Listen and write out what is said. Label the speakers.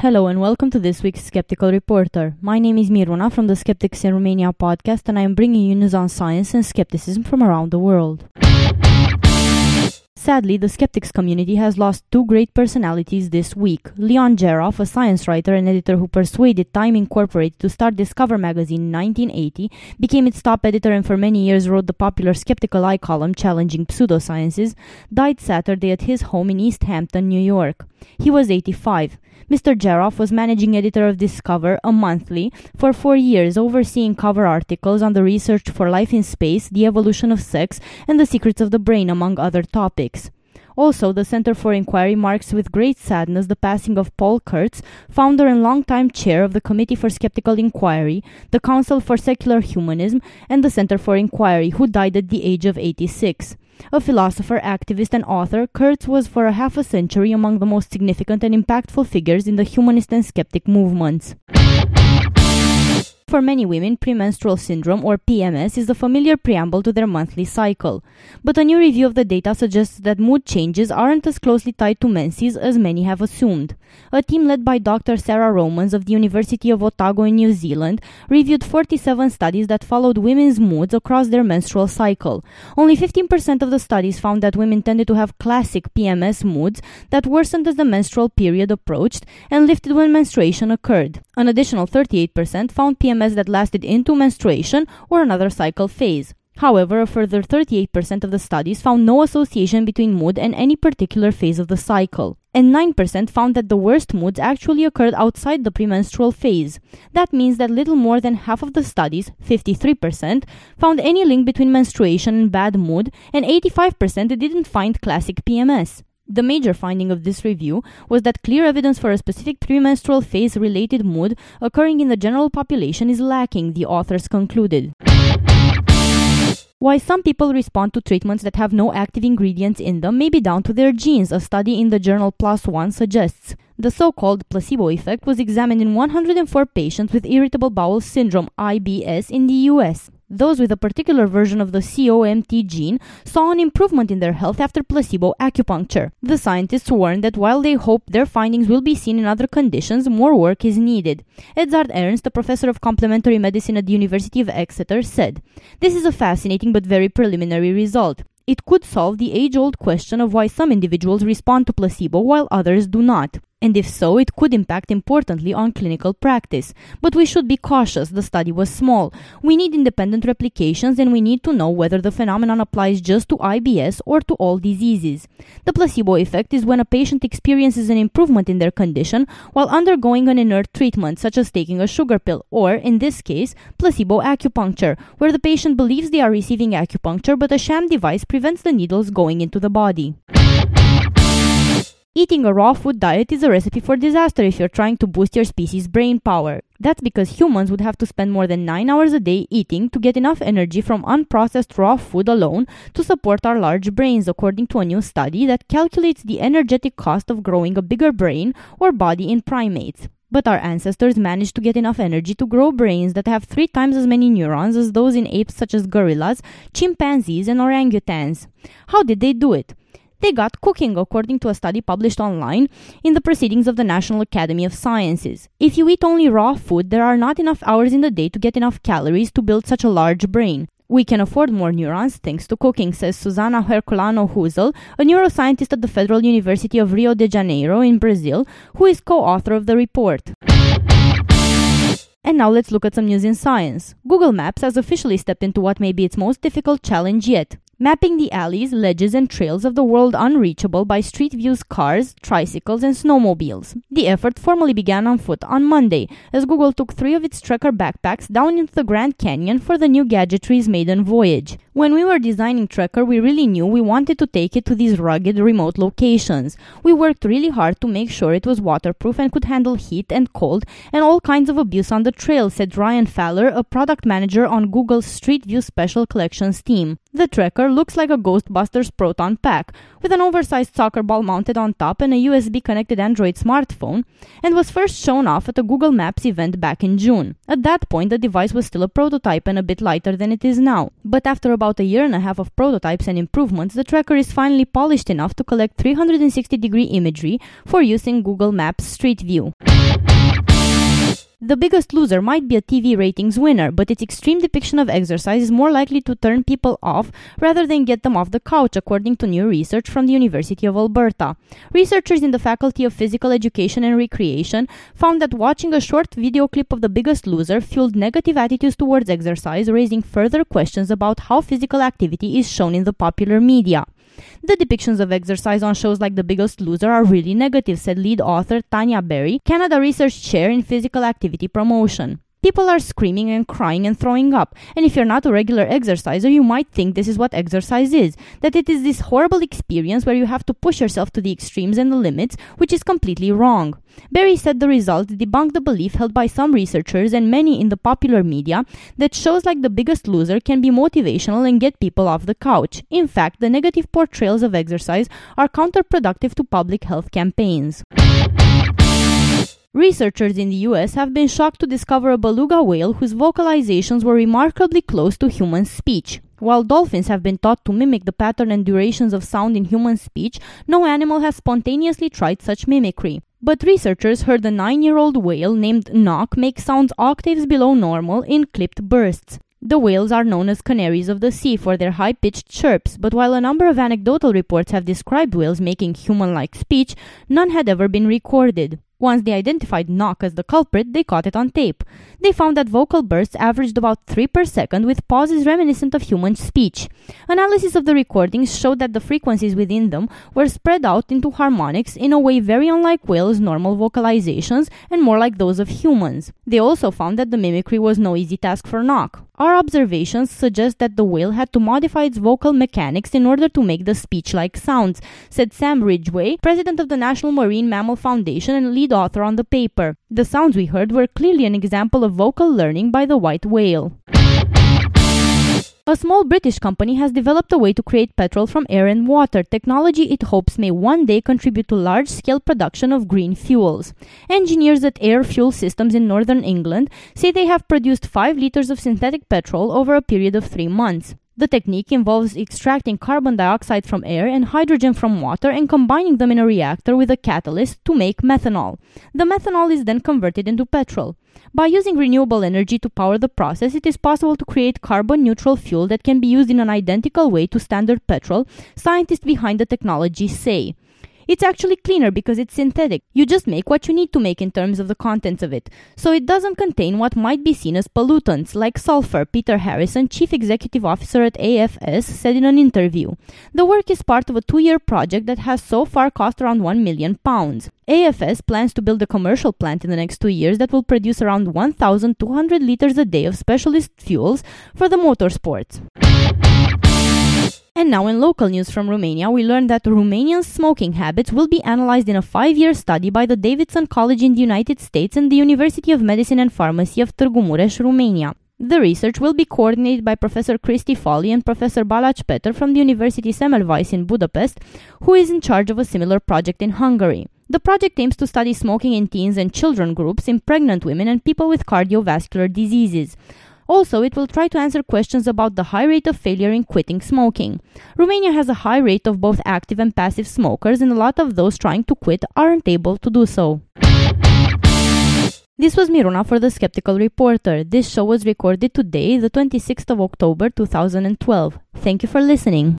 Speaker 1: Hello and welcome to this week's Skeptical Reporter. My name is Miruna from the Skeptics in Romania podcast, and I am bringing you news on science and skepticism from around the world. Sadly, the skeptics community has lost two great personalities this week. Leon Jaroff, a science writer and editor who persuaded Time Incorporated to start Discover magazine in 1980, became its top editor and for many years wrote the popular Skeptical Eye column challenging pseudosciences, died Saturday at his home in East Hampton, New York. He was 85. Mr. Jaroff was managing editor of Discover, a monthly, for four years, overseeing cover articles on the research for life in space, the evolution of sex, and the secrets of the brain, among other topics. Also, the Center for Inquiry marks with great sadness the passing of Paul Kurtz, founder and longtime chair of the Committee for Skeptical Inquiry, the Council for Secular Humanism, and the Center for Inquiry, who died at the age of 86. A philosopher, activist, and author, Kurtz was for a half a century among the most significant and impactful figures in the humanist and skeptic movements. For many women, premenstrual syndrome or PMS is the familiar preamble to their monthly cycle. But a new review of the data suggests that mood changes aren't as closely tied to menses as many have assumed. A team led by Dr. Sarah Romans of the University of Otago in New Zealand reviewed 47 studies that followed women's moods across their menstrual cycle. Only 15% of the studies found that women tended to have classic PMS moods that worsened as the menstrual period approached and lifted when menstruation occurred. An additional 38% found PMS PMS that lasted into menstruation or another cycle phase. However, a further 38% of the studies found no association between mood and any particular phase of the cycle. And 9% found that the worst moods actually occurred outside the premenstrual phase. That means that little more than half of the studies, 53%, found any link between menstruation and bad mood, and 85% didn't find classic PMS. The major finding of this review was that clear evidence for a specific premenstrual phase related mood occurring in the general population is lacking, the authors concluded. Why some people respond to treatments that have no active ingredients in them may be down to their genes, a study in the journal PLOS ONE suggests. The so called placebo effect was examined in 104 patients with irritable bowel syndrome, IBS, in the US. Those with a particular version of the COMT gene saw an improvement in their health after placebo acupuncture. The scientists warned that while they hope their findings will be seen in other conditions, more work is needed. Edzard Ernst, a professor of complementary medicine at the University of Exeter, said, This is a fascinating but very preliminary result. It could solve the age old question of why some individuals respond to placebo while others do not and if so, it could impact importantly on clinical practice. But we should be cautious, the study was small. We need independent replications and we need to know whether the phenomenon applies just to IBS or to all diseases. The placebo effect is when a patient experiences an improvement in their condition while undergoing an inert treatment, such as taking a sugar pill, or, in this case, placebo acupuncture, where the patient believes they are receiving acupuncture but a sham device prevents the needles going into the body. Eating a raw food diet is a recipe for disaster if you're trying to boost your species' brain power. That's because humans would have to spend more than 9 hours a day eating to get enough energy from unprocessed raw food alone to support our large brains, according to a new study that calculates the energetic cost of growing a bigger brain or body in primates. But our ancestors managed to get enough energy to grow brains that have three times as many neurons as those in apes such as gorillas, chimpanzees, and orangutans. How did they do it? They got cooking, according to a study published online in the Proceedings of the National Academy of Sciences. If you eat only raw food, there are not enough hours in the day to get enough calories to build such a large brain. We can afford more neurons thanks to cooking, says Suzana Herculano Houzel, a neuroscientist at the Federal University of Rio de Janeiro in Brazil, who is co author of the report. And now let's look at some news in science. Google Maps has officially stepped into what may be its most difficult challenge yet mapping the alleys, ledges, and trails of the world unreachable by Street View's cars, tricycles, and snowmobiles. The effort formally began on foot on Monday, as Google took three of its trekker backpacks down into the Grand Canyon for the new gadgetry's maiden voyage. When we were designing Trekker, we really knew we wanted to take it to these rugged, remote locations. We worked really hard to make sure it was waterproof and could handle heat and cold and all kinds of abuse on the trail, said Ryan Fowler, a product manager on Google's Street View Special Collections team. The Trekker looks like a Ghostbusters Proton pack, with an oversized soccer ball mounted on top and a USB connected Android smartphone, and was first shown off at a Google Maps event back in June. At that point, the device was still a prototype and a bit lighter than it is now. But after about about a year and a half of prototypes and improvements, the Trekker is finally polished enough to collect 360 degree imagery for use in Google Maps Street View. The Biggest Loser might be a TV ratings winner, but its extreme depiction of exercise is more likely to turn people off rather than get them off the couch, according to new research from the University of Alberta. Researchers in the Faculty of Physical Education and Recreation found that watching a short video clip of The Biggest Loser fueled negative attitudes towards exercise, raising further questions about how physical activity is shown in the popular media. The depictions of exercise on shows like The Biggest Loser are really negative, said lead author Tanya Berry, Canada Research Chair in Physical Activity Promotion. People are screaming and crying and throwing up. And if you're not a regular exerciser, you might think this is what exercise is. That it is this horrible experience where you have to push yourself to the extremes and the limits, which is completely wrong. Berry said the results debunk the belief held by some researchers and many in the popular media that shows like The Biggest Loser can be motivational and get people off the couch. In fact, the negative portrayals of exercise are counterproductive to public health campaigns. Researchers in the US have been shocked to discover a beluga whale whose vocalizations were remarkably close to human speech. While dolphins have been taught to mimic the pattern and durations of sound in human speech, no animal has spontaneously tried such mimicry. But researchers heard a nine year old whale named NOC make sounds octaves below normal in clipped bursts. The whales are known as canaries of the sea for their high pitched chirps, but while a number of anecdotal reports have described whales making human like speech, none had ever been recorded. Once they identified NOC as the culprit, they caught it on tape. They found that vocal bursts averaged about 3 per second with pauses reminiscent of human speech. Analysis of the recordings showed that the frequencies within them were spread out into harmonics in a way very unlike whales' normal vocalizations and more like those of humans. They also found that the mimicry was no easy task for NOC. Our observations suggest that the whale had to modify its vocal mechanics in order to make the speech like sounds, said Sam Ridgway, president of the National Marine Mammal Foundation and lead author on the paper. The sounds we heard were clearly an example of vocal learning by the white whale. A small British company has developed a way to create petrol from air and water, technology it hopes may one day contribute to large scale production of green fuels. Engineers at Air Fuel Synthesis in northern England say they have produced 5 liters of synthetic petrol over a period of 3 months. The technique involves extracting carbon dioxide from air and hydrogen from water and combining them in a reactor with a catalyst to make methanol. The methanol is then converted into petrol. By using renewable energy to power the process, it is possible to create carbon neutral fuel that can be used in an identical way to standard petrol, scientists behind the technology say. It's actually cleaner because it's synthetic. You just make what you need to make in terms of the contents of it. So it doesn't contain what might be seen as pollutants, like sulfur, Peter Harrison, chief executive officer at AFS, said in an interview. The work is part of a two year project that has so far cost around 1 million pounds. AFS plans to build a commercial plant in the next two years that will produce around 1,200 liters a day of specialist fuels for the motorsports. And now, in local news from Romania, we learned that Romanian smoking habits will be analyzed in a five year study by the Davidson College in the United States and the University of Medicine and Pharmacy of Târgu Mureș, Romania. The research will be coordinated by Professor Cristi Foley and Professor Balázs Peter from the University Semmelweis in Budapest, who is in charge of a similar project in Hungary. The project aims to study smoking in teens and children groups, in pregnant women, and people with cardiovascular diseases. Also, it will try to answer questions about the high rate of failure in quitting smoking. Romania has a high rate of both active and passive smokers, and a lot of those trying to quit aren't able to do so. This was Miruna for The Skeptical Reporter. This show was recorded today, the 26th of October 2012. Thank you for listening.